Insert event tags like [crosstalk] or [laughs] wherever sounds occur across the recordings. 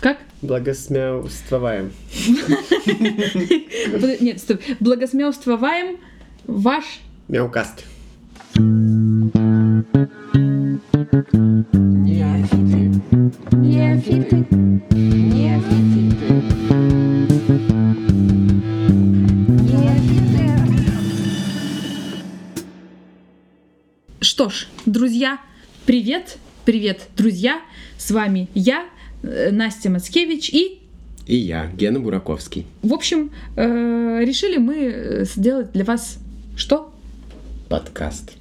Как? Благосмявствоваем. Нет, стоп. Благосмявствоваем ваш... Мяукаст. Неофиты. Неофиты. Неофиты. Что ж, друзья, привет, привет, друзья. С вами я, Настя Мацкевич и И я, Гена Бураковский. В общем, э, решили мы э, сделать для вас что? Подкаст.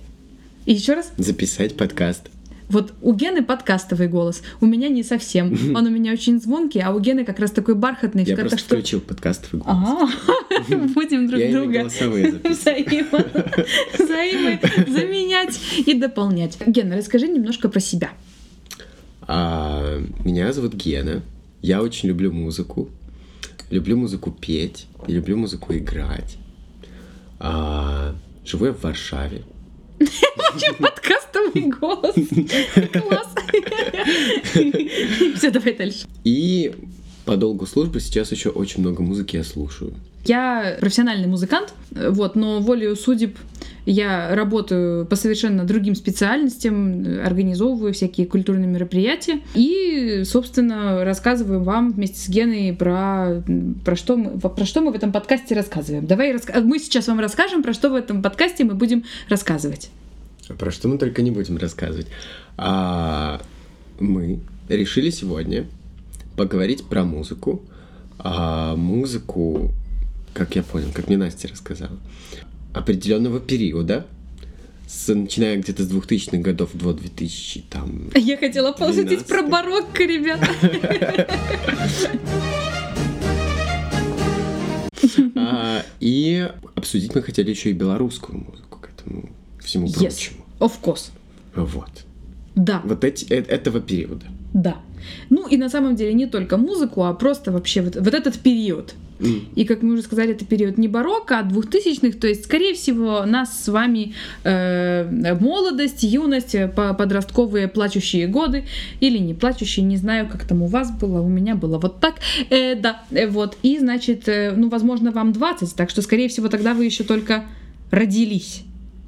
И еще раз, Записать подкаст. вот у Гены подкастовый голос, у меня не совсем. [laughs] Он у меня очень звонкий, а у Гены как раз такой бархатный. Я просто что- включил подкастовый голос. Ага, [laughs] будем друг Я друга [laughs] взаимо- заменять и дополнять. Гена, расскажи немножко про себя. А, меня зовут Гена. Я очень люблю музыку. Люблю музыку петь. Люблю музыку играть. А, живу я в Варшаве. Подкастовый голос. Класс. Все, давай дальше. И по долгу службы сейчас еще очень много музыки я слушаю. Я профессиональный музыкант, вот, но волею судеб я работаю по совершенно другим специальностям, организовываю всякие культурные мероприятия и, собственно, рассказываю вам вместе с Геной про, про, что, мы, про что мы в этом подкасте рассказываем. Давай раска- мы сейчас вам расскажем, про что в этом подкасте мы будем рассказывать. Про что мы только не будем рассказывать. А, мы решили сегодня поговорить про музыку. А, музыку, как я понял, как мне Настя рассказала, определенного периода, с, начиная где-то с 2000-х годов до 2000 там... [laughs] Я хотела пошутить про 12. барокко, ребята. [laughs] А, и обсудить мы хотели еще и белорусскую музыку к этому всему Yes, прочему. of course. Вот. Да. Вот эти, э- этого периода. Да. Ну и на самом деле не только музыку, а просто вообще вот, вот этот период. И, как мы уже сказали, это период не барокко, а двухтысячных. То есть, скорее всего, нас с вами э, молодость, юность, э, по- подростковые плачущие годы или не плачущие, не знаю, как там у вас было, у меня было вот так. Э, да, э, вот. И, значит, э, ну, возможно, вам 20, так что, скорее всего, тогда вы еще только родились.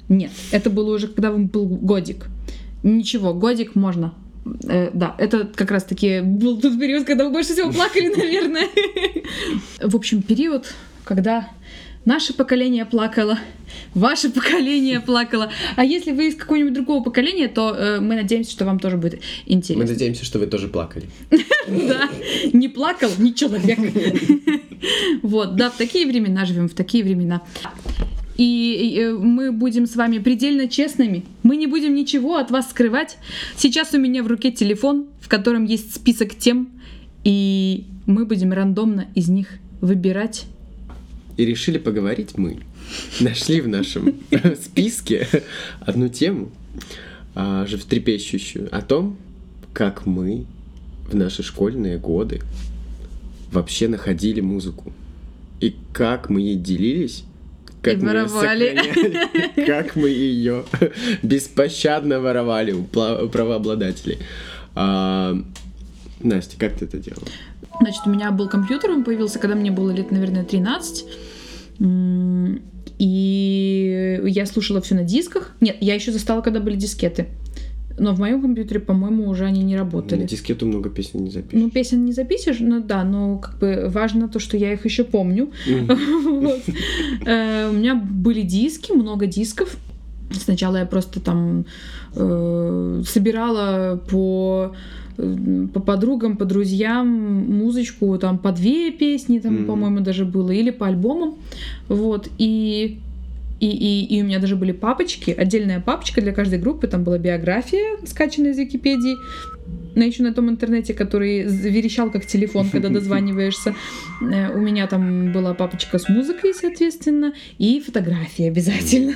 Нет, это было уже, когда вам был годик. Ничего, годик можно. Э, да, это как раз-таки был тот период, когда вы больше всего плакали, [laughs] наверное. В общем, период, когда наше поколение плакало, ваше поколение плакало. А если вы из какого-нибудь другого поколения, то э, мы надеемся, что вам тоже будет Мы интересно. надеемся, что вы тоже плакали. [laughs] Да, не плакал ни человек. [laughs] Вот, да, в такие времена живем, в такие времена. И э, мы будем с вами предельно честными. Мы не будем ничего от вас скрывать. Сейчас у меня в руке телефон, в котором есть список тем, и мы будем рандомно из них выбирать. И решили поговорить мы. Нашли в нашем [laughs] списке одну тему, а, животрепещущую, о том, как мы в наши школьные годы вообще находили музыку. И как мы ей делились, как И мы воровали. сохраняли, как мы ее беспощадно воровали у правообладателей. А, Настя, как ты это делала? Значит, у меня был компьютер, он появился, когда мне было лет, наверное, 13. М, И я слушала все на дисках. Нет, я еще застала, когда были дискеты. Но в моем компьютере, по-моему, уже они не На работали. дискету много песен не запишешь. Ну, песен не запишешь, ну да, но как бы важно то, что я их еще помню. [laughs] Э, У меня были диски, много дисков. Сначала я просто там э, собирала по э, по подругам, по друзьям музычку, там по две песни, там, Мгм. по-моему, даже было, или по альбомам, вот, и и, и, и у меня даже были папочки, отдельная папочка для каждой группы, там была биография, скачанная из Википедии, на еще на том интернете, который верещал как телефон, когда [laughs] дозваниваешься. Э, У меня там была папочка с музыкой, соответственно, и фотографии обязательно.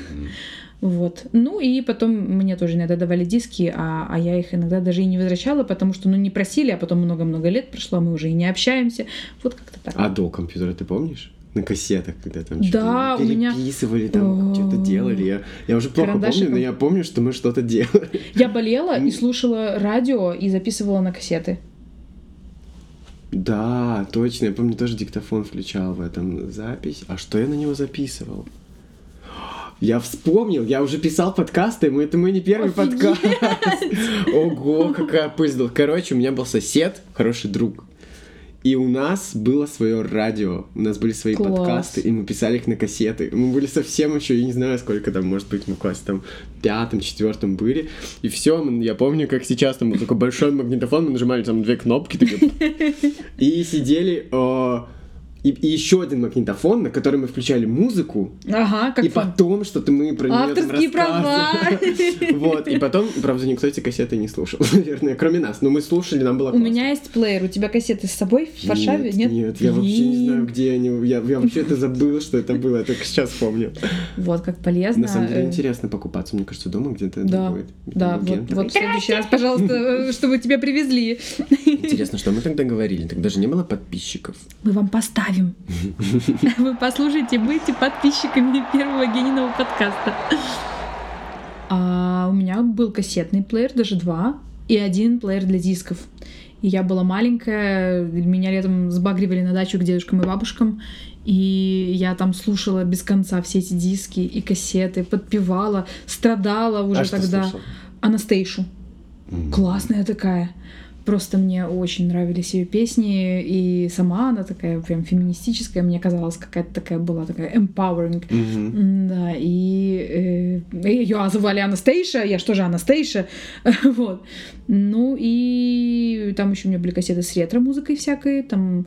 Вот. Ну и потом мне тоже иногда давали диски, а, а я их иногда даже и не возвращала, потому что, ну, не просили, а потом много-много лет прошло, мы уже и не общаемся. Вот как-то так. А до компьютера ты помнишь? На кассетах, когда там Да, что-то у меня- переписывали, там что-то делали. Я, я уже плохо помню, Карандашиком. но я помню, что мы что-то делали. Я болела и слушала радио и записывала на кассеты. Да, точно. Я помню, тоже диктофон включал в этом запись. А что я на него записывал? Я вспомнил, я уже писал подкасты, мы, это мой не первый Офигеть! подкаст. Ого, какая пыль. Короче, у меня был сосед, хороший друг. И у нас было свое радио, у нас были свои Класс. подкасты, и мы писали их на кассеты. Мы были совсем еще, я не знаю, сколько там, может быть, мы в классе там пятом, четвертом были. И все, я помню, как сейчас там был такой большой магнитофон, мы нажимали там две кнопки, такие, [laughs] и сидели, э, и, и еще один магнитофон, на который мы включали музыку, Ага, как и фан. потом что-то мы про нее Авторские права. [laughs] Вот, и потом, правда, никто эти кассеты не слушал, [laughs] наверное, кроме нас. Но мы слушали, нам было У меня есть плеер. У тебя кассеты с собой в Варшаве? Нет, нет, я вообще не знаю, где они. Я, [laughs] вообще это забыл, что это было, я только сейчас помню. Вот как полезно. На самом деле интересно покупаться, мне кажется, дома где-то это будет. да, вот, в следующий раз, пожалуйста, э, чтобы тебя привезли. Интересно, что мы тогда говорили? Тогда же не было подписчиков. Мы вам поставим. [laughs] Вы послушайте, будете подписчиками первого Гениного подкаста. А у меня был кассетный плеер, даже два, и один плеер для дисков. И я была маленькая, меня летом сбагривали на дачу к дедушкам и бабушкам, и я там слушала без конца все эти диски и кассеты, подпевала, страдала уже а тогда. Анастейшу. М. Классная такая. Просто мне очень нравились ее песни, и сама она такая прям феминистическая, мне казалось, какая-то такая была, такая empowering. М, Да, и ее звали Анастейша, я что же Анастейша, [laughs] вот. Ну и там еще у меня были кассеты с ретро-музыкой всякой, там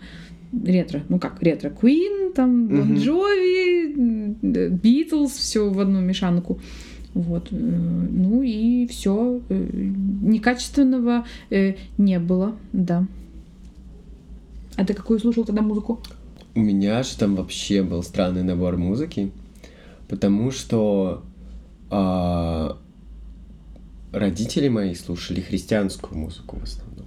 ретро, ну как ретро, Queen, там Бон. Джови, Битлз, все в одну мешанку. Вот. э, Ну и все. Некачественного э, не было, да. А ты какую слушал тогда музыку? У меня же там вообще был странный набор музыки, потому что а, родители мои слушали христианскую музыку в основном.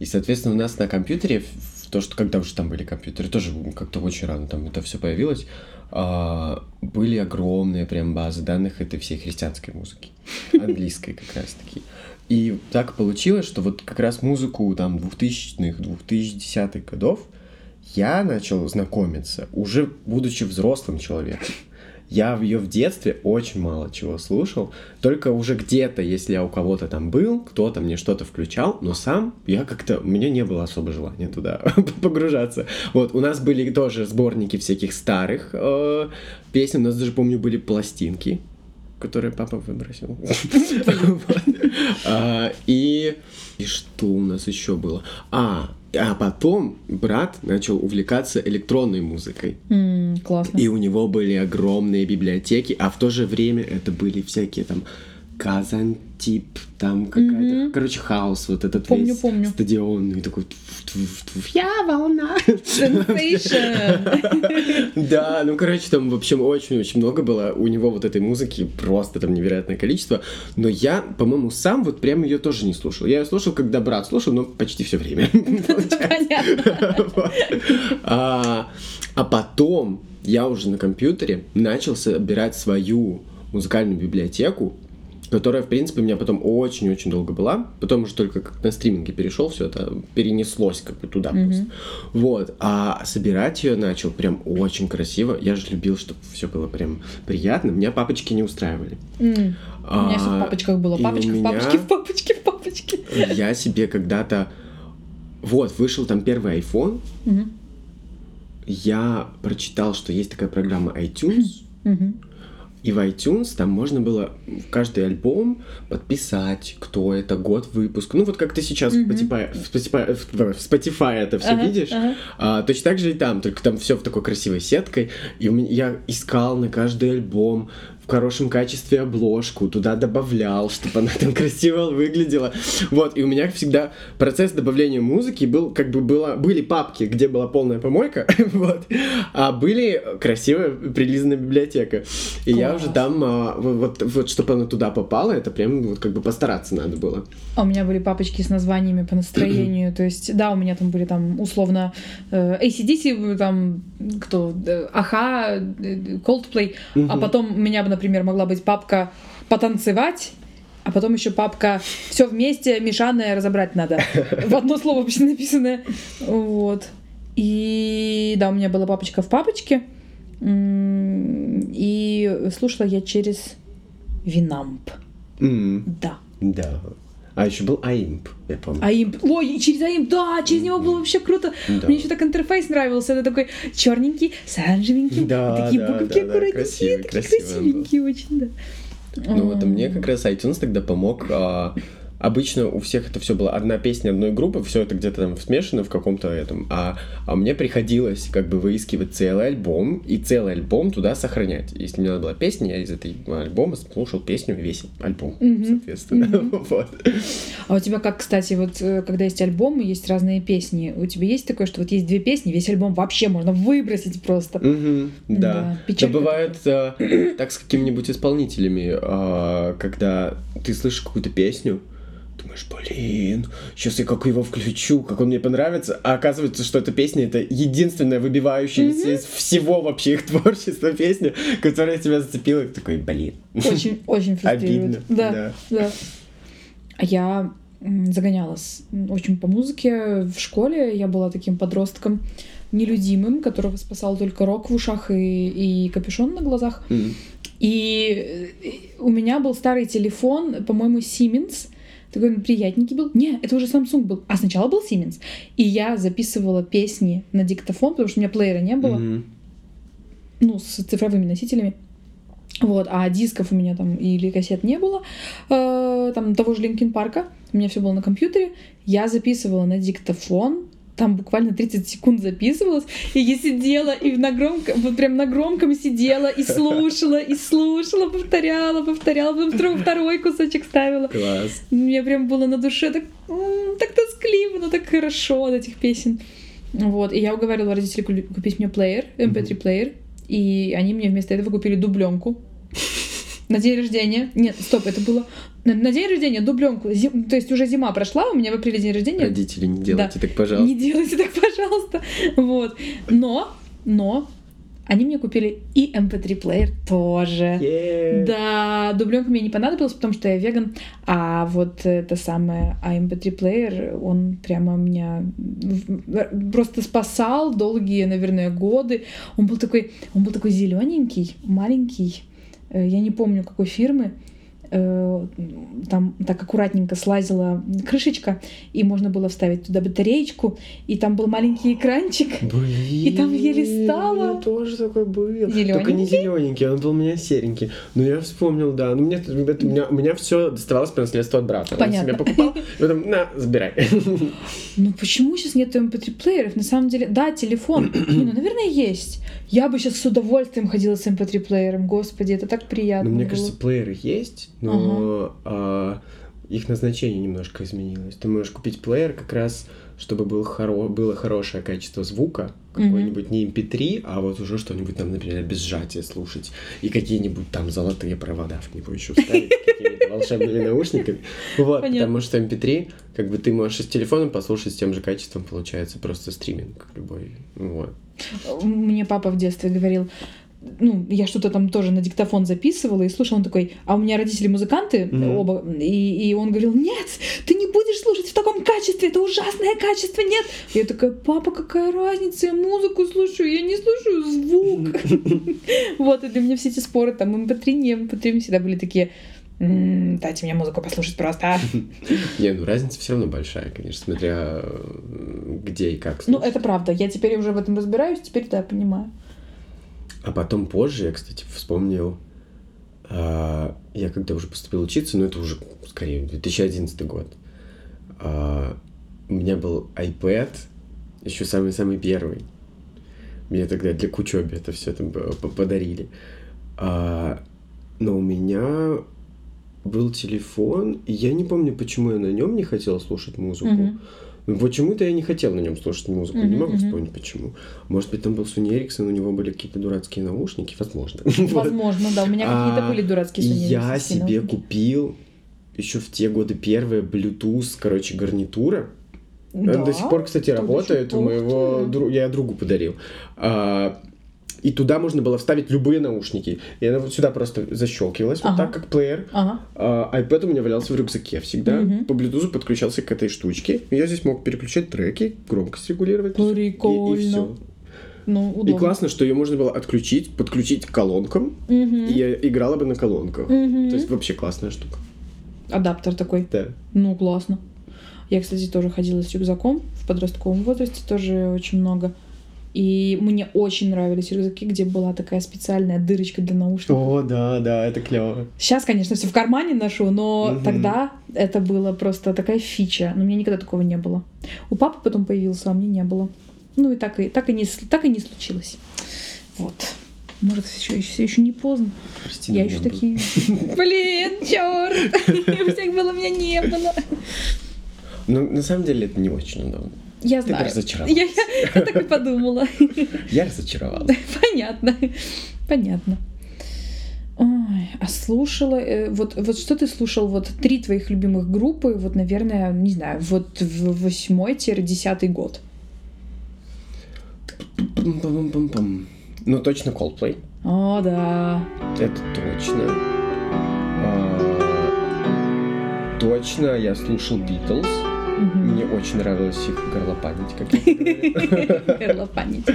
И, соответственно, у нас на компьютере, в- то, что когда уже там были компьютеры, тоже как-то очень рано там это все появилось, а, были огромные прям базы данных этой всей христианской музыки, [laughs] английской как раз таки. И так получилось, что вот как раз музыку там 2000-х, 2010-х годов я начал знакомиться, уже будучи взрослым человеком. Я в ее в детстве очень мало чего слушал, только уже где-то, если я у кого-то там был, кто-то мне что-то включал, но сам я как-то, у меня не было особо желания туда [laughs] погружаться. Вот, у нас были тоже сборники всяких старых э, песен, у нас даже, помню, были пластинки, которые папа выбросил. [laughs] А, И и что у нас еще было? А, а потом брат начал увлекаться электронной музыкой. М, классно. И у него были огромные библиотеки, а в то же время это были всякие там Казантип, там какая-то, Мгм. короче, хаос, вот этот Помню, весь помню. стадионный, такой, «Тьф-тьф-тьф, я волна. [laughs] Да, ну, короче, там, в общем, очень-очень много было у него вот этой музыки, просто там невероятное количество, но я, по-моему, сам вот прям ее тоже не слушал. Я ее слушал, когда брат слушал, но почти все время. [laughs] Понятно. [laughs] А а потом я уже на компьютере начал собирать свою музыкальную библиотеку, которая, в принципе, у меня потом очень-очень долго была. Потом уже только как на стриминге перешел, все это перенеслось как бы туда Мгм. просто. Вот. А собирать ее начал прям очень красиво. Я же любил, чтобы все было прям приятно. Меня папочки не устраивали. М, У меня все в А, папочках было. Папочка в меня- папочке, в папочке, в папочке. Я себе когда-то... Вот, вышел там первый iPhone, Мгм, я прочитал, что есть такая программа iTunes, мгм. И в iTunes там можно было в каждый альбом подписать, кто это, год выпуска. Ну вот как ты сейчас. Spotify, в Spotify, в Spotify это все Ага, видишь, ага. а, точно так же и там, только там все в такой красивой сеткой. И у меня, я искал на каждый альбом в хорошем качестве обложку, туда добавлял, чтобы она там [laughs] красиво выглядела. Вот, и у меня всегда процесс добавления музыки был, как бы было, были папки, где была полная помойка, [laughs] вот, а были красивая прилизанная библиотека. И я уже там, а, вот, вот, чтобы она туда попала, это прям вот как бы постараться надо было. А у меня были папочки с названиями по настроению. То есть, да, у меня там были там условно э, ACDC, там кто, э, Аха, э, Coldplay. А потом меня бы, например, могла быть папка потанцевать а потом еще папка все вместе, мешанное, разобрать надо. В одно слово вообще написанное. Вот. И да, у меня была папочка в папочке. И слушала я через Винамп. М, Да. Да. А еще был Аимп, я помню. Аимп. Ой, через Аимп, да, через него было вообще круто. Да. Мне еще так интерфейс нравился. Это такой черненький, с оранжевеньким. Да, такие да, буковки да, аккуратненькие, красивый, такие красивый он был. красивенькие очень, да. Ну вот, а мне как раз iTunes тогда помог. а, Обычно у всех это все было одна песня одной группы, все это где-то там смешано в каком-то этом. А, а мне приходилось как бы выискивать целый альбом и целый альбом туда сохранять. Если мне надо была песня, я из этого альбома слушал песню весь альбом, Мгм. соответственно. [laughs] Вот. А у тебя как, кстати, вот э, когда есть альбомы, есть разные песни, у тебя есть такое, что вот есть две песни, весь альбом вообще можно выбросить просто? Мгм, Да, Да. Но бывает а, так с какими-нибудь исполнителями, а, когда ты слышишь какую-то песню, думаешь, блин, сейчас я как его включу, как он мне понравится, а оказывается, что эта песня это единственная выбивающаяся из всего вообще их творчества песня, которая тебя зацепила, и ты такой, блин. Очень, очень [laughs] фрустрирует. Обидно, Да, да. да. А я загонялась очень по музыке в школе. Я была таким подростком нелюдимым, которого спасал только рок в ушах и, и капюшон на глазах. М. И э, у меня был старый телефон, по-моему, Siemens. Такой приятненький был. Не, это уже Samsung был. А сначала был Siemens. И я записывала песни на диктофон, потому что у меня плеера не было Мгм. ну, с цифровыми носителями. Вот, а дисков у меня там или кассет не было, э, там того же Линкин Парка, у меня все было на компьютере, я записывала на диктофон, там буквально 30 секунд записывалось, и я сидела и на громком, вот прям на громком сидела и слушала, и слушала, повторяла, повторяла, потом второй, второй кусочек ставила. Класс. Мне прям было на душе так, так тоскливо, но так хорошо от этих песен. Вот, и я уговаривала родителей купить мне плеер, MP3 плеер, и они мне вместо этого купили дубленку [laughs] на день рождения. Нет, стоп, это было на, на день рождения дубленку. Зим- то есть уже зима прошла, у меня в апреле день рождения. Родители, не делайте Да. так, пожалуйста. Не делайте так, пожалуйста. Вот. Но, но они мне купили и MP3 плеер тоже. Е. Да, дубленка мне не понадобилась, потому что я веган, а вот это самое AMP3 плеер, он прямо меня просто спасал долгие, наверное, годы. Он был такой, он был такой зелененький, маленький, Э, я не помню какой фирмы. Э, Там так аккуратненько слазила крышечка, и можно было вставить туда батареечку, и там был маленький экранчик. Блин, [laughs] И там еле стало. У тоже такой был. Зелёненький? Только не зелененький, он был у меня серенький. Но я вспомнил, да. Ну, мне, это- у меня, у меня все доставалось по наследству от брата. Понятно. Он себе покупал, [laughs] и потом, на, забирай. [laughs] Ну почему сейчас нет MP3 плееров? На самом деле, да, телефон. [clears throat] Ну, наверное, есть. Я бы сейчас с удовольствием ходила с MP3 плеером. Господи, это так приятно. Ну, мне было. кажется, плееры есть, но а, их назначение немножко изменилось. Ты можешь купить плеер как раз, чтобы был хоро- было хорошее качество звука, какой-нибудь не MP3, а вот уже что-нибудь там, например, без сжатия слушать, и какие-нибудь там золотые провода в него еще вставить, какими-то волшебными наушниками. Вот, потому что MP3, как бы ты можешь с телефоном послушать с тем же качеством, получается просто стриминг любой. Вот. Мне папа в детстве говорил, ну, я что-то там тоже на диктофон записывала и слушал, он такой, а у меня родители музыканты Мгм. оба, и, и он говорил, нет, ты не будешь слушать в таком качестве, это ужасное качество, нет. Я такая, папа, какая разница, я музыку слушаю, я не слушаю звук. [laughs] Вот, и для меня все эти споры, там, mp3, не mp3, всегда были такие, «М, дайте мне музыку послушать просто. [laughs] Не, ну разница все равно большая, конечно, смотря э, где и как Ну, это правда, я теперь уже в этом разбираюсь, теперь, да, понимаю. А потом позже я, кстати, вспомнил, а, я когда уже поступил учиться, ну это уже скорее 2011 год, а, у меня был iPad, еще самый-самый первый. Мне тогда для к учебе это все там подарили. А, но у меня был телефон, и я не помню, почему я на нем не хотел слушать музыку. Мгм. Почему-то я не хотел на нем слушать музыку. не Мгм, могу вспомнить почему. Может быть, там был Sony Ericsson, у него были какие-то дурацкие наушники, возможно. [laughs] Возможно, да, у меня какие-то А, были дурацкие И Sony я себе купил еще в те годы первые Bluetooth, короче, гарнитура. Она Да? до сих пор, кстати, работает. У моего дру- я другу подарил. А, и туда можно было вставить любые наушники. И она вот сюда просто защелкивалась, вот Ага. так, как плеер. Ага. А, iPad у меня валялся в рюкзаке всегда. Мгм. По Bluetooth подключался к этой штучке. И я здесь мог переключать треки, громкость регулировать. И, Прикольно. все. Ну, И классно, что ее можно было отключить, подключить к колонкам, Мгм. и я играла бы на колонках. Мгм. То есть вообще классная штука. Адаптер такой. Да. Ну, классно. Я, кстати, тоже ходила с рюкзаком в подростковом возрасте, тоже очень много. И мне очень нравились рюкзаки, где была такая специальная дырочка для наушников. О, да, да, это клево. Сейчас, конечно, все в кармане ношу, но Мгм. тогда это было просто такая фича. Но у меня никогда такого не было. У папы потом появился, а мне не было. Ну и так и, так и, не, так и не случилось. Вот. Может, еще, все еще не поздно. Прости, Я еще такие. [laughs] Блин, черт! [laughs] У всех было, у меня не было. Ну, на самом деле, это не очень удобно. Я Ты знаю. разочаровалась. Я, я, я так и подумала. Я разочаровалась. Понятно. Понятно. Ой, а слушала, э, вот, вот что ты слушал, вот три твоих любимых группы, вот, наверное, не знаю, вот в восьмой-десятый год. Ну, точно Coldplay. О, да. Это точно. А, Точно, я слушал Beatles. Мгм. Мне очень нравилось их горлопанить, как. [laughs] Горлопанить.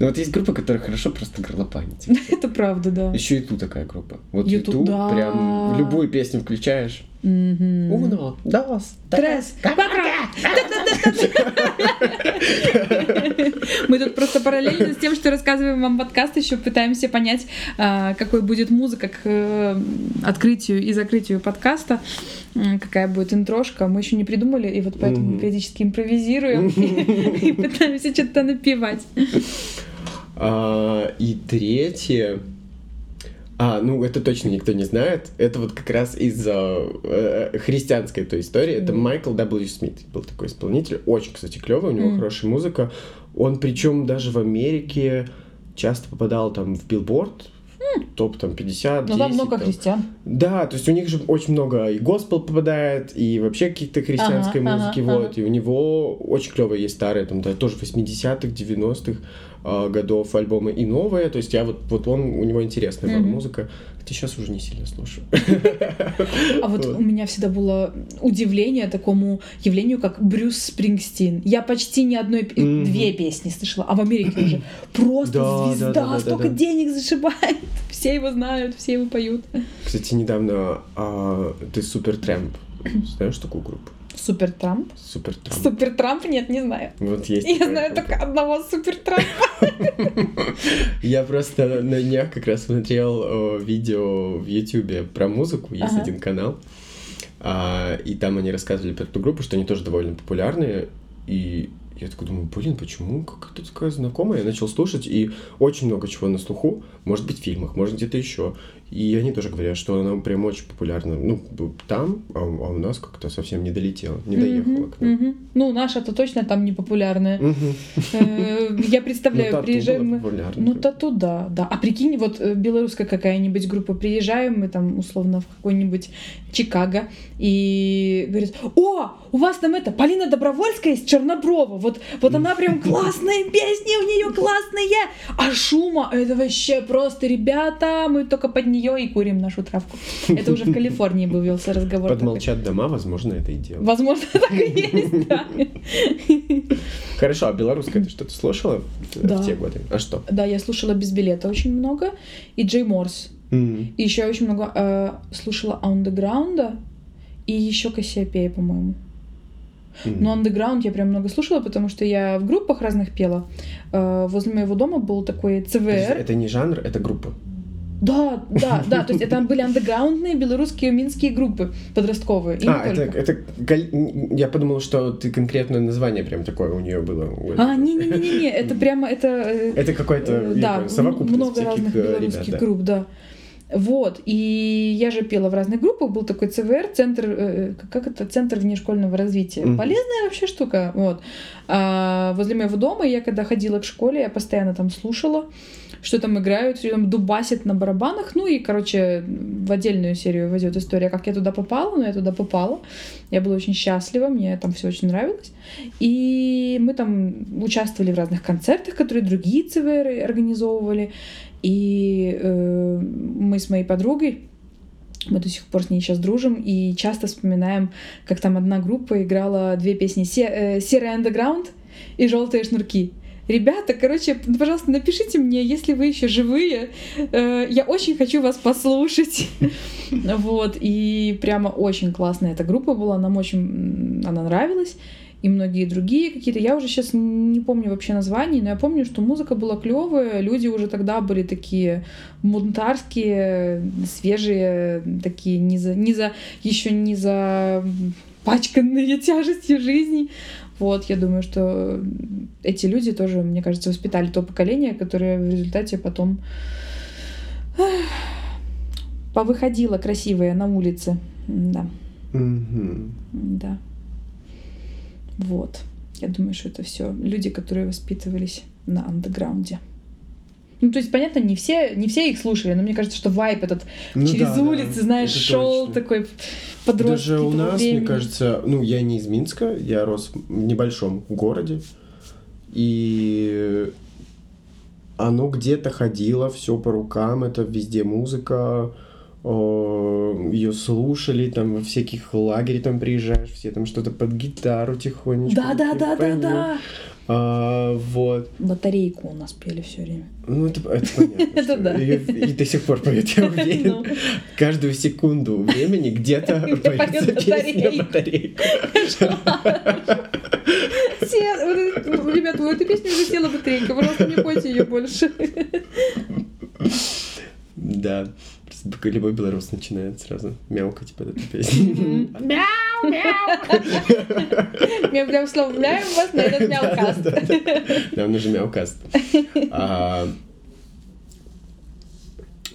Ну вот есть группа, которая хорошо просто горлопанить. [laughs] Это правда, да. Еще и ту такая группа. Вот Юту, прям любую песню включаешь. Уно, дос, Трес, квадра. Параллельно с тем, что рассказываем вам подкаст, еще пытаемся понять, а, какой будет музыка к э, открытию и закрытию подкаста, какая будет интрошка. Мы еще не придумали, и вот поэтому Мгм. периодически импровизируем [laughs] и пытаемся что-то напевать. А, и третье. А, ну это точно никто не знает. Это вот как раз из а, э, христианской той истории. Это Мгм. Майкл W. Смит был такой исполнитель. Очень, кстати, клевый, у него Мгм. хорошая музыка. Он причем даже в Америке часто попадал там в билборд, топ там 50, Ну там 10, много там. христиан. Да, то есть у них же очень много и госпел попадает, и вообще какие-то христианской Ага, музыки, ага, вот. И у него очень клевые есть старые, там, да, тоже 80-х, 90-х а, годов альбомы и новые. То есть я вот, вот он, у него интересная была Мгм. музыка. Хотя сейчас уже не сильно слушаю. [laughs] А вот у меня всегда было удивление такому явлению, как Брюс Спрингстин. Я почти ни одной, две песни слышала, а в Америке уже [clears throat] просто Да, да, звезда, да, да, столько денег зашибает. [laughs] Все его знают, все его поют. Кстати, недавно а, ты Супер Трэмп. [clears throat] Знаешь такую группу? Супер Трамп? Супер Трамп. Супер Трамп? Нет, не знаю. Вот есть Я знаю только одного Супер Трампа. [laughs] Я просто на днях как раз смотрел видео в Ютубе про музыку, есть один канал, а, и там они рассказывали про эту группу, что они тоже довольно популярные, и я такой думаю, блин, почему как-то такая знакомая? Я начал слушать, и очень много чего на слуху, может быть, в фильмах, может, где-то еще. И они тоже говорят, что она прям очень популярна. Ну, там, а у а у нас как-то совсем не долетела, не доехала Мгм, к нам. мгм. Ну, наша-то точно там не популярная. Э, Я Ну, представляю, тату приезжаем мы... Ну, тату, да, да. А прикинь, вот э, белорусская какая-нибудь группа, приезжаем мы там, условно, в какой-нибудь Чикаго, и говорят, о, у вас там это, Полина Добровольская из Черноброва, вот, вот она прям [laughs] классные песни, у нее классные, а шума, это вообще просто, ребята, мы только под нее и курим нашу травку. Это уже в Калифорнии вывелся разговор. такой. Подмолчат дома, возможно, это и дело. Возможно, так и есть, да. Хорошо, а белорусская ты что-то слушала в- Да. в те годы? А что? Да, я слушала без билета очень много, и Джей Морс. М. И еще очень много э, слушала андеграунда и еще Кассиопея, по-моему. М. Но андеграунд я прям много слушала, потому что я в группах разных пела. Э, возле моего дома был такой ЦВР. Это не жанр, это группа. Да, да, да. То есть это были андеграундные белорусские минские группы подростковые. А, это, это я подумал, что ты конкретное название прям такое у нее было. А, этой. не-не-не-не, это прямо это. э, Это какой-то Э, да, совокупность много разных э, белорусских ребят, да. групп, да. Вот, и я же пела в разных группах, был такой ЦВР, центр, как это, центр внешкольного развития. Мгм. Полезная вообще штука, вот. А возле моего дома я когда ходила к школе, я постоянно там слушала. Что там играют, что там дубасит на барабанах. Ну и, короче, в отдельную серию войдет история, как я туда попала, но я туда попала. Я была очень счастлива, мне там все очень нравилось. И мы там участвовали в разных концертах, которые другие ЦВР организовывали. И э, мы с моей подругой, мы до сих пор с ней сейчас дружим и часто вспоминаем, как там одна группа играла две песни «Се- э, «Серый андеграунд» и «Желтые шнурки». Ребята, короче, пожалуйста, напишите мне, если вы еще живые. Э, Я очень хочу вас послушать. [laughs] Вот. И прямо очень классная эта группа была. Нам очень она нравилась. И многие другие какие-то. Я уже сейчас не помню вообще названий, но я помню, что музыка была клевая. Люди уже тогда были такие бунтарские, свежие, такие не за, не за еще не за пачканные [laughs] тяжестью жизни. Вот, я думаю, что эти люди тоже, мне кажется, воспитали то поколение, которое в результате потом повыходило красивое на улице. Да, Мгм. да. Вот. Я думаю, что это все люди, которые воспитывались на андеграунде. Ну, то есть, понятно, не все, не все их слушали, но мне кажется, что вайп этот Ну через да, да, улицы, знаешь, это шел точно. такой подростки Даже у нас, времени. мне кажется, ну, я не из Минска, я рос в небольшом городе, и оно где-то ходило, все по рукам, это везде музыка, ее слушали, там во всяких лагерей там приезжаешь, все там что-то под гитару тихонечко. Да, да, да, да, да. А, вот. Батарейку у нас пели все время. Ну, это, это понятно. [laughs] Это да. И до сих пор поет, я уверен. Ну. Каждую секунду времени где-то [laughs] поется песня [laughs] вот это- Ребята, у этой песни уже села батарейка, пожалуйста, не пойте ее больше. Да. Любой белорус начинает сразу мяукать под эту песню. Мяу, мяу. Я прям всловляю вас на этот мяукаст. Нам нужен мяукаст. А,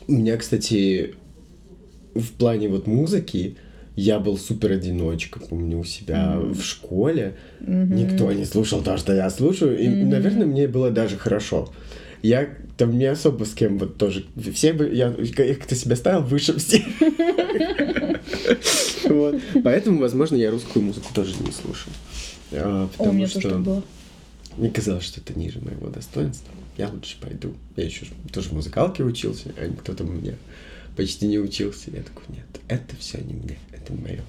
У меня, кстати, в плане вот музыки я был супер одиночка, помню, у себя в школе. Никто не слушал то, что я слушаю. И, наверное, мне было даже хорошо. Я там не особо с кем вот тоже... Все бы... Я я как-то себя ставил выше всех. [laughs] Вот. Поэтому, возможно, я русскую музыку тоже не слушал. А, О, Потому меня тоже что так было. мне казалось, что это ниже моего достоинства. Я лучше пойду. Я еще тоже в музыкалке учился, а никто там у меня почти не учился. Я такой, нет, это все не мне, это не мое.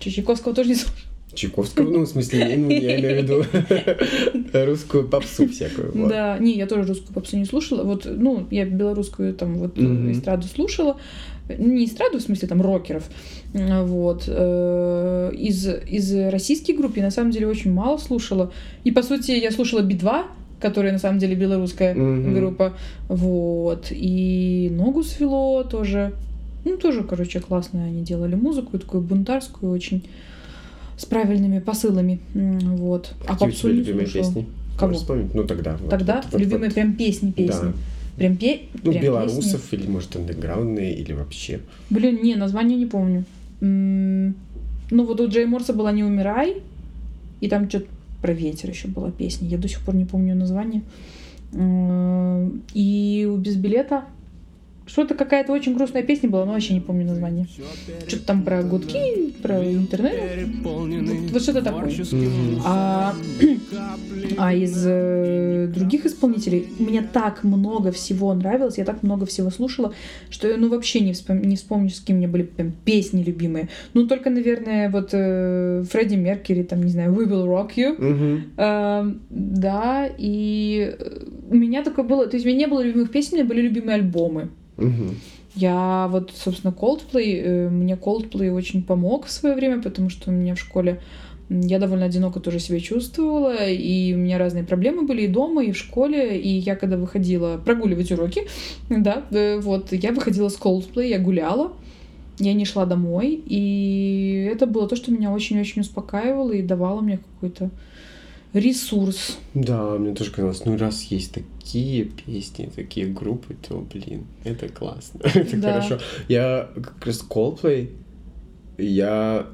Че, Чайковского тоже не слушал? Чайковского, ну, в смысле, ну, я имею в виду [laughs] русскую попсу всякую. вот. Да, не, я тоже русскую попсу не слушала. Вот, ну, я белорусскую там вот Мгм. эстраду слушала. Не эстраду, в смысле там рокеров. Вот. Э, Из, из российских групп я на самом деле очень мало слушала. И, по сути, я слушала Би-2, которая на самом деле белорусская Мгм. группа. Вот. И Ногу свело тоже. Ну, тоже, короче, классно они делали музыку, такую бунтарскую очень, с правильными посылами. Вот. А Какие у попсу тебя не любимые слушала. песни? Кого? Можешь вспомнить? Ну, тогда. Тогда вот, вот, любимые вот. прям песни, песни. Да. Прям пе... Ну, прям белорусов песни. или, может, андеграундные, или вообще. Блин, не, название не помню. М, Ну, вот у Джей Морса была «Не умирай», и там что-то про ветер еще была песня. Я до сих пор не помню название. М, И у «Без билета» что-то какая-то очень грустная песня была, но вообще не помню название. Что-то там про гудки, про интернет. Вот, вот что-то такое. А, [clears throat] а из э, других исполнителей мне так много всего нравилось, я так много всего слушала, что я ну вообще не, вспом- не вспомню, с кем меня были прям песни любимые. Ну только, наверное, вот э, Фредди Меркьюри, там, не знаю, We Will Rock You. Мгм. Эм, да, и э, у меня такое было, то есть у меня не было любимых песен, у меня были любимые альбомы. Мгм. Я вот, собственно, Coldplay, э, мне Coldplay очень помог в свое время, потому что у меня в школе я довольно одиноко тоже себя чувствовала, и у меня разные проблемы были и дома, и в школе, и я когда выходила прогуливать уроки, да, э, вот, я выходила с Coldplay, я гуляла, я не шла домой, и это было то, что меня очень-очень успокаивало и давало мне какой-то ресурс. Да, мне тоже казалось, ну раз есть такие песни, такие группы, то, блин, это классно, [laughs] это Да. хорошо. Я как раз Coldplay, я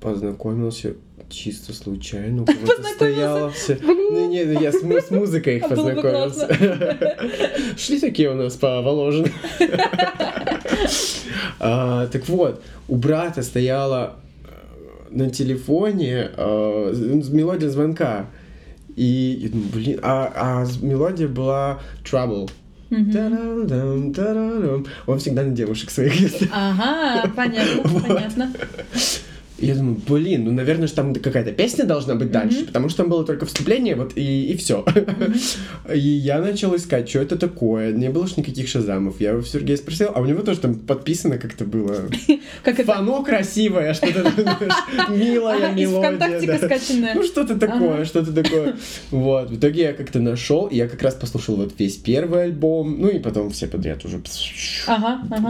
познакомился чисто случайно кого-то [laughs] стоялся. Блин. Ну, не, я с, с музыкой их [laughs] А познакомился. Шли такие у нас по Воложину. А, Так вот, у брата стояла на телефоне э, мелодия звонка. И думаю, блин, а, а мелодия была Trouble. Мгм. Та-дам-дам, та-дам. Он всегда на девушек своих ездит. Ага, понятно, [laughs] Вот. понятно. И я думаю, блин, ну, наверное, же там какая-то песня должна быть дальше, потому что там было только вступление, вот, и, и все. [laughs] И я начал искать, что это такое. Не было ж никаких шазамов. Я у Сергея спросил, а у него тоже там подписано как-то было. [laughs] Как это? Фано красивое, что-то [laughs] милая мелодия. Ну, что-то такое, что-то такое. Вот. В итоге я как-то нашел, и я как раз послушал вот весь первый альбом, ну и потом все подряд уже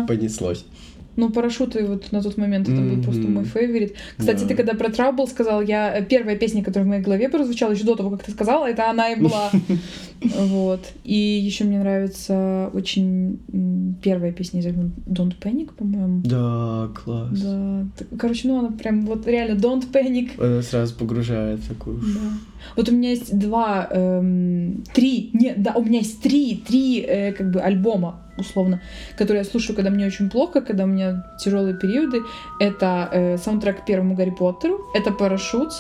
понеслось. Ну, парашюты вот на тот момент это был просто мой фейворит. Кстати, ты когда про Trouble сказал, я э, первая песня, которая в моей голове прозвучала еще до того, как ты сказала, это она и была. [laughs] Вот. И еще мне нравится очень первая песня из альбома Don't Panic, по-моему. Да, класс. Да. Короче, ну она прям вот реально Don't Panic. Она сразу погружает такую. Да. Вот у меня есть два, эм, три, нет, да, у меня есть три, три э, как бы альбома, условно, которые я слушаю, когда мне очень плохо, когда у меня тяжелые периоды. Это э, саундтрек к первому Гарри Поттеру, это Парашют,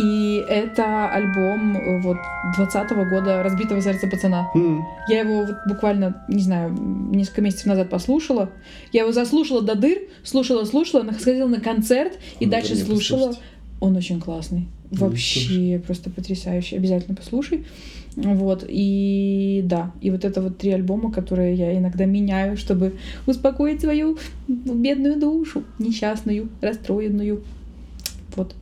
и это альбом э, вот 20 года «Разбитого сердца пацана». М, Я его вот буквально, не знаю, несколько месяцев назад послушала. Я его заслушала до дыр, слушала, слушала, на- сходила на концерт и надо дальше слушала. послушать. Он очень классный. Ну, Вообще просто потрясающий. Обязательно послушай. Вот. И да, и вот это вот три альбома, которые я иногда меняю, чтобы успокоить свою бедную душу, несчастную, расстроенную. Вот.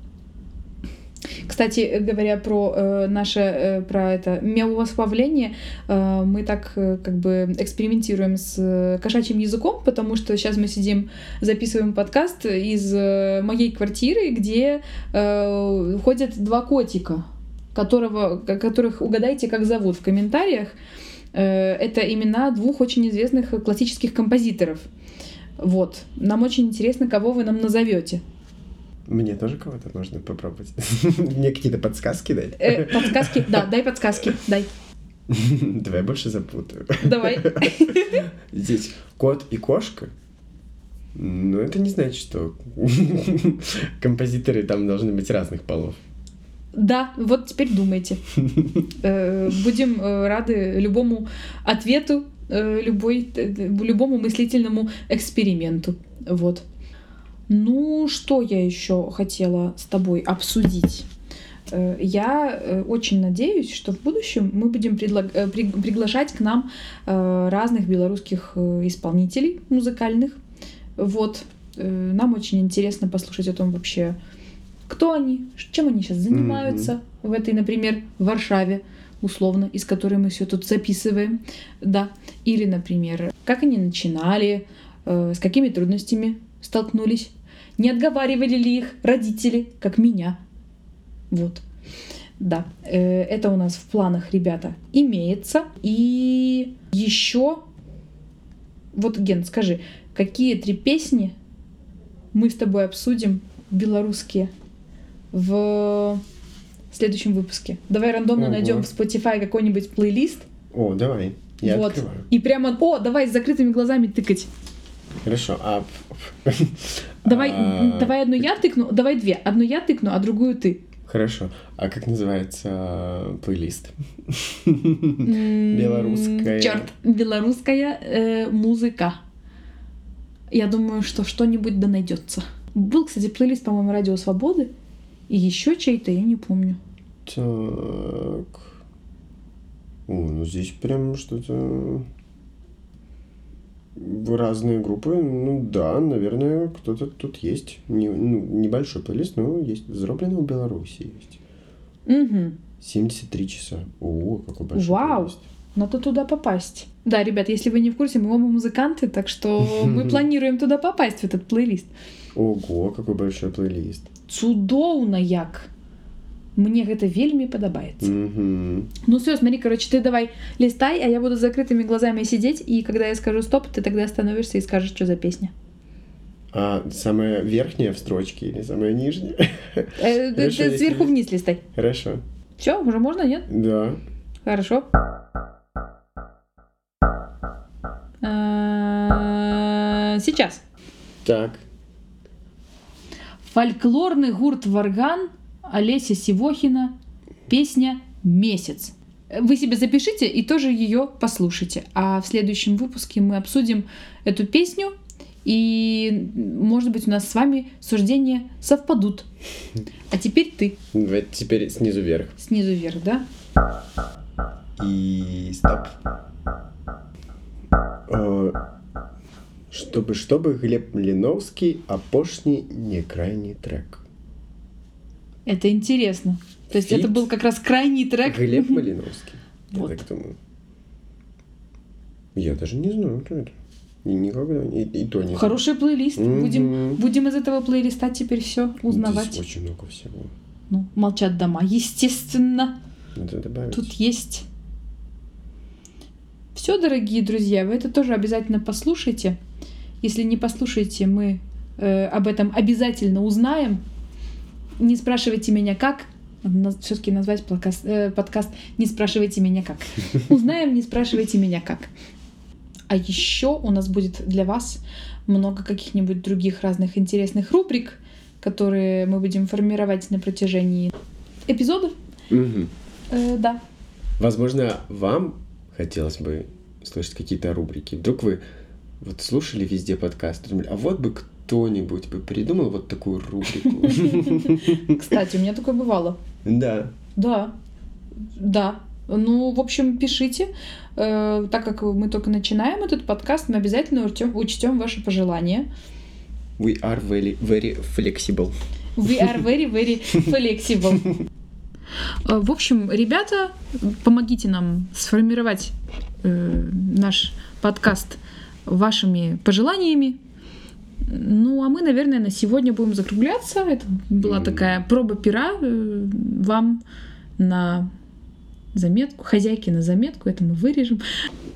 Кстати, говоря про э, наше э, про это миовосплавление, э, мы так э, как бы экспериментируем с э, кошачьим языком, потому что сейчас мы сидим, записываем подкаст из э, моей квартиры, где э, ходят два котика, которого, ко- которых угадайте, как зовут в комментариях. Э, это имена двух очень известных классических композиторов. Вот. Нам очень интересно, кого вы нам назовете. Мне тоже кого-то нужно попробовать. [laughs] Мне какие-то подсказки дать? Э, подсказки? Да, дай подсказки. Дай. [laughs] Давай больше запутаю. Давай. [laughs] Здесь кот и кошка. Но это не значит, что композиторы там должны быть разных полов. Да, вот теперь думайте. [laughs] Э, Будем э, рады любому ответу, э, любой, любому мыслительному эксперименту. Вот. Ну, что я еще хотела с тобой обсудить? Я очень надеюсь, что в будущем мы будем предлаг- э, при- приглашать к нам разных белорусских исполнителей музыкальных. Вот. Нам очень интересно послушать о том вообще, кто они, чем они сейчас занимаются? В этой, например, Варшаве, условно, из которой мы все тут записываем, да, или, например, как они начинали, э, с какими трудностями столкнулись, не отговаривали ли их родители, как меня, вот. Да, э, это у нас в планах, ребята, имеется. И еще, вот, Ген, скажи, какие три песни мы с тобой обсудим белорусские в следующем выпуске? Давай рандомно Ого. найдем в Spotify какой-нибудь плейлист. О, давай. Я вот. открываю. И прямо, о, давай с закрытыми глазами тыкать. Хорошо. А... [laughs] Давай, а, давай одну я тыкну, давай две. Одну я тыкну, а другую ты. Хорошо. А как называется э, плейлист? Белорусская. Черт, белорусская э, музыка. Я думаю, что что-нибудь да найдется. Был, кстати, плейлист, по-моему, Радио Свободы. И еще чей-то, я не помню. Так. О, ну здесь прям что-то... Разные группы, ну да, наверное, кто-то тут есть. Не, ну, небольшой плейлист, но есть. Зроблено в Беларуси есть. Угу. 73 часа. О, какой большой Вау. плейлист. Надо туда попасть. Да, ребят, если вы не в курсе, мы оба музыканты, так что мы [laughs] планируем туда попасть, в этот плейлист. Ого, какой большой плейлист. Цудоўна як. Мне гэта вельмі падабаецца. Мгм. Ну все, смотри, короче, ты давай листай, а я буду закрытыми глазами сидеть, и когда я скажу стоп, ты тогда остановишься и скажешь, что за песня. А самая верхняя в строчке или самая нижняя? [laughs] Э, сверху вниз листай. Хорошо. Все, уже можно, нет? Да. Хорошо. Э, Сейчас. Так. Фольклорный гурт Варган Олеся Сивохина. Песня «Месяц». Вы себе запишите и тоже ее послушайте. А в следующем выпуске мы обсудим эту песню. И, может быть, у нас с вами суждения совпадут. А теперь ты. Теперь снизу вверх. Снизу вверх, да? И стоп. Чтобы, чтобы Глеб Малиновский, апошний не крайний трек. Это интересно. То есть Фит. это был как раз крайний трек. Глеб [laughs] Малиновский. Я Вот. так думаю. Я даже не знаю, кто это. И никогда, и, и то не знаю. Хороший плейлист. Будем, Мгм. будем из этого плейлиста теперь все узнавать. Здесь очень много всего. Ну, молчат дома, естественно. Надо добавить. Тут есть. Все, дорогие друзья, вы это тоже обязательно послушайте. Если не послушаете, мы э, об этом обязательно узнаем. Не спрашивайте меня как. Все-таки назвать подкаст, э, подкаст «Не спрашивайте меня как». [laughs] Узнаем, не спрашивайте меня как. А еще у нас будет для вас много каких-нибудь других разных интересных рубрик, которые мы будем формировать на протяжении эпизодов. Мгм. Э, да, Возможно, вам хотелось бы слышать какие-то рубрики. Вдруг вы вот слушали везде подкаст, думали, а вот бы кто-нибудь бы придумал вот такую рубрику. [laughs] Кстати, у меня такое бывало. Да. Да, да. Ну, в общем, пишите. Э, так как мы только начинаем этот подкаст, мы обязательно учтем, учтем ваши пожелания. We are very, very flexible. We are very, very flexible. [laughs] Э, В общем, ребята, помогите нам сформировать э, наш подкаст вашими пожеланиями. Ну, а мы, наверное, на сегодня будем закругляться. Это была такая проба пера э, вам на заметку, хозяйки на заметку, это мы вырежем.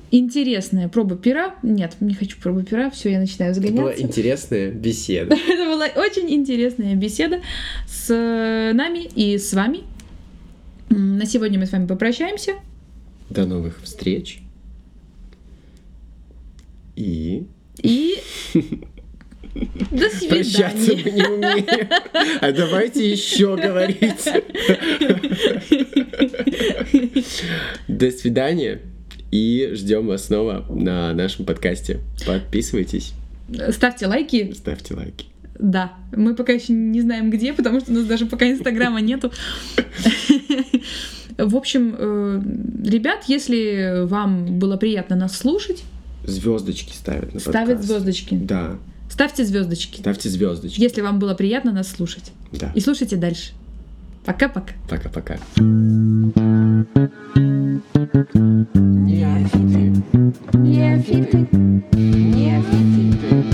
Интересная проба пера. Нет, не хочу пробы пера, все, я начинаю Это была загоняться. интересная беседа. [laughs] Это была очень интересная беседа с э, нами и с вами. На сегодня мы с вами попрощаемся. До новых встреч. И... И [laughs] до Прощаться свидания. мы не умеем. А давайте еще говорить. [laughs] До свидания. И ждем вас снова на нашем подкасте. Подписывайтесь, Ставьте лайки. ставьте лайки. Да, мы пока еще не знаем где, потому что у нас даже пока инстаграма нету. [laughs] В общем, э, ребят, если вам было приятно нас слушать, Звездочки ставят на ставят подкаст. звездочки. Да, Ставьте звездочки, ставьте звездочки. если вам было приятно нас слушать. Да. И слушайте дальше. Пока-пока. Пока-пока. Неофиты. Неофиты.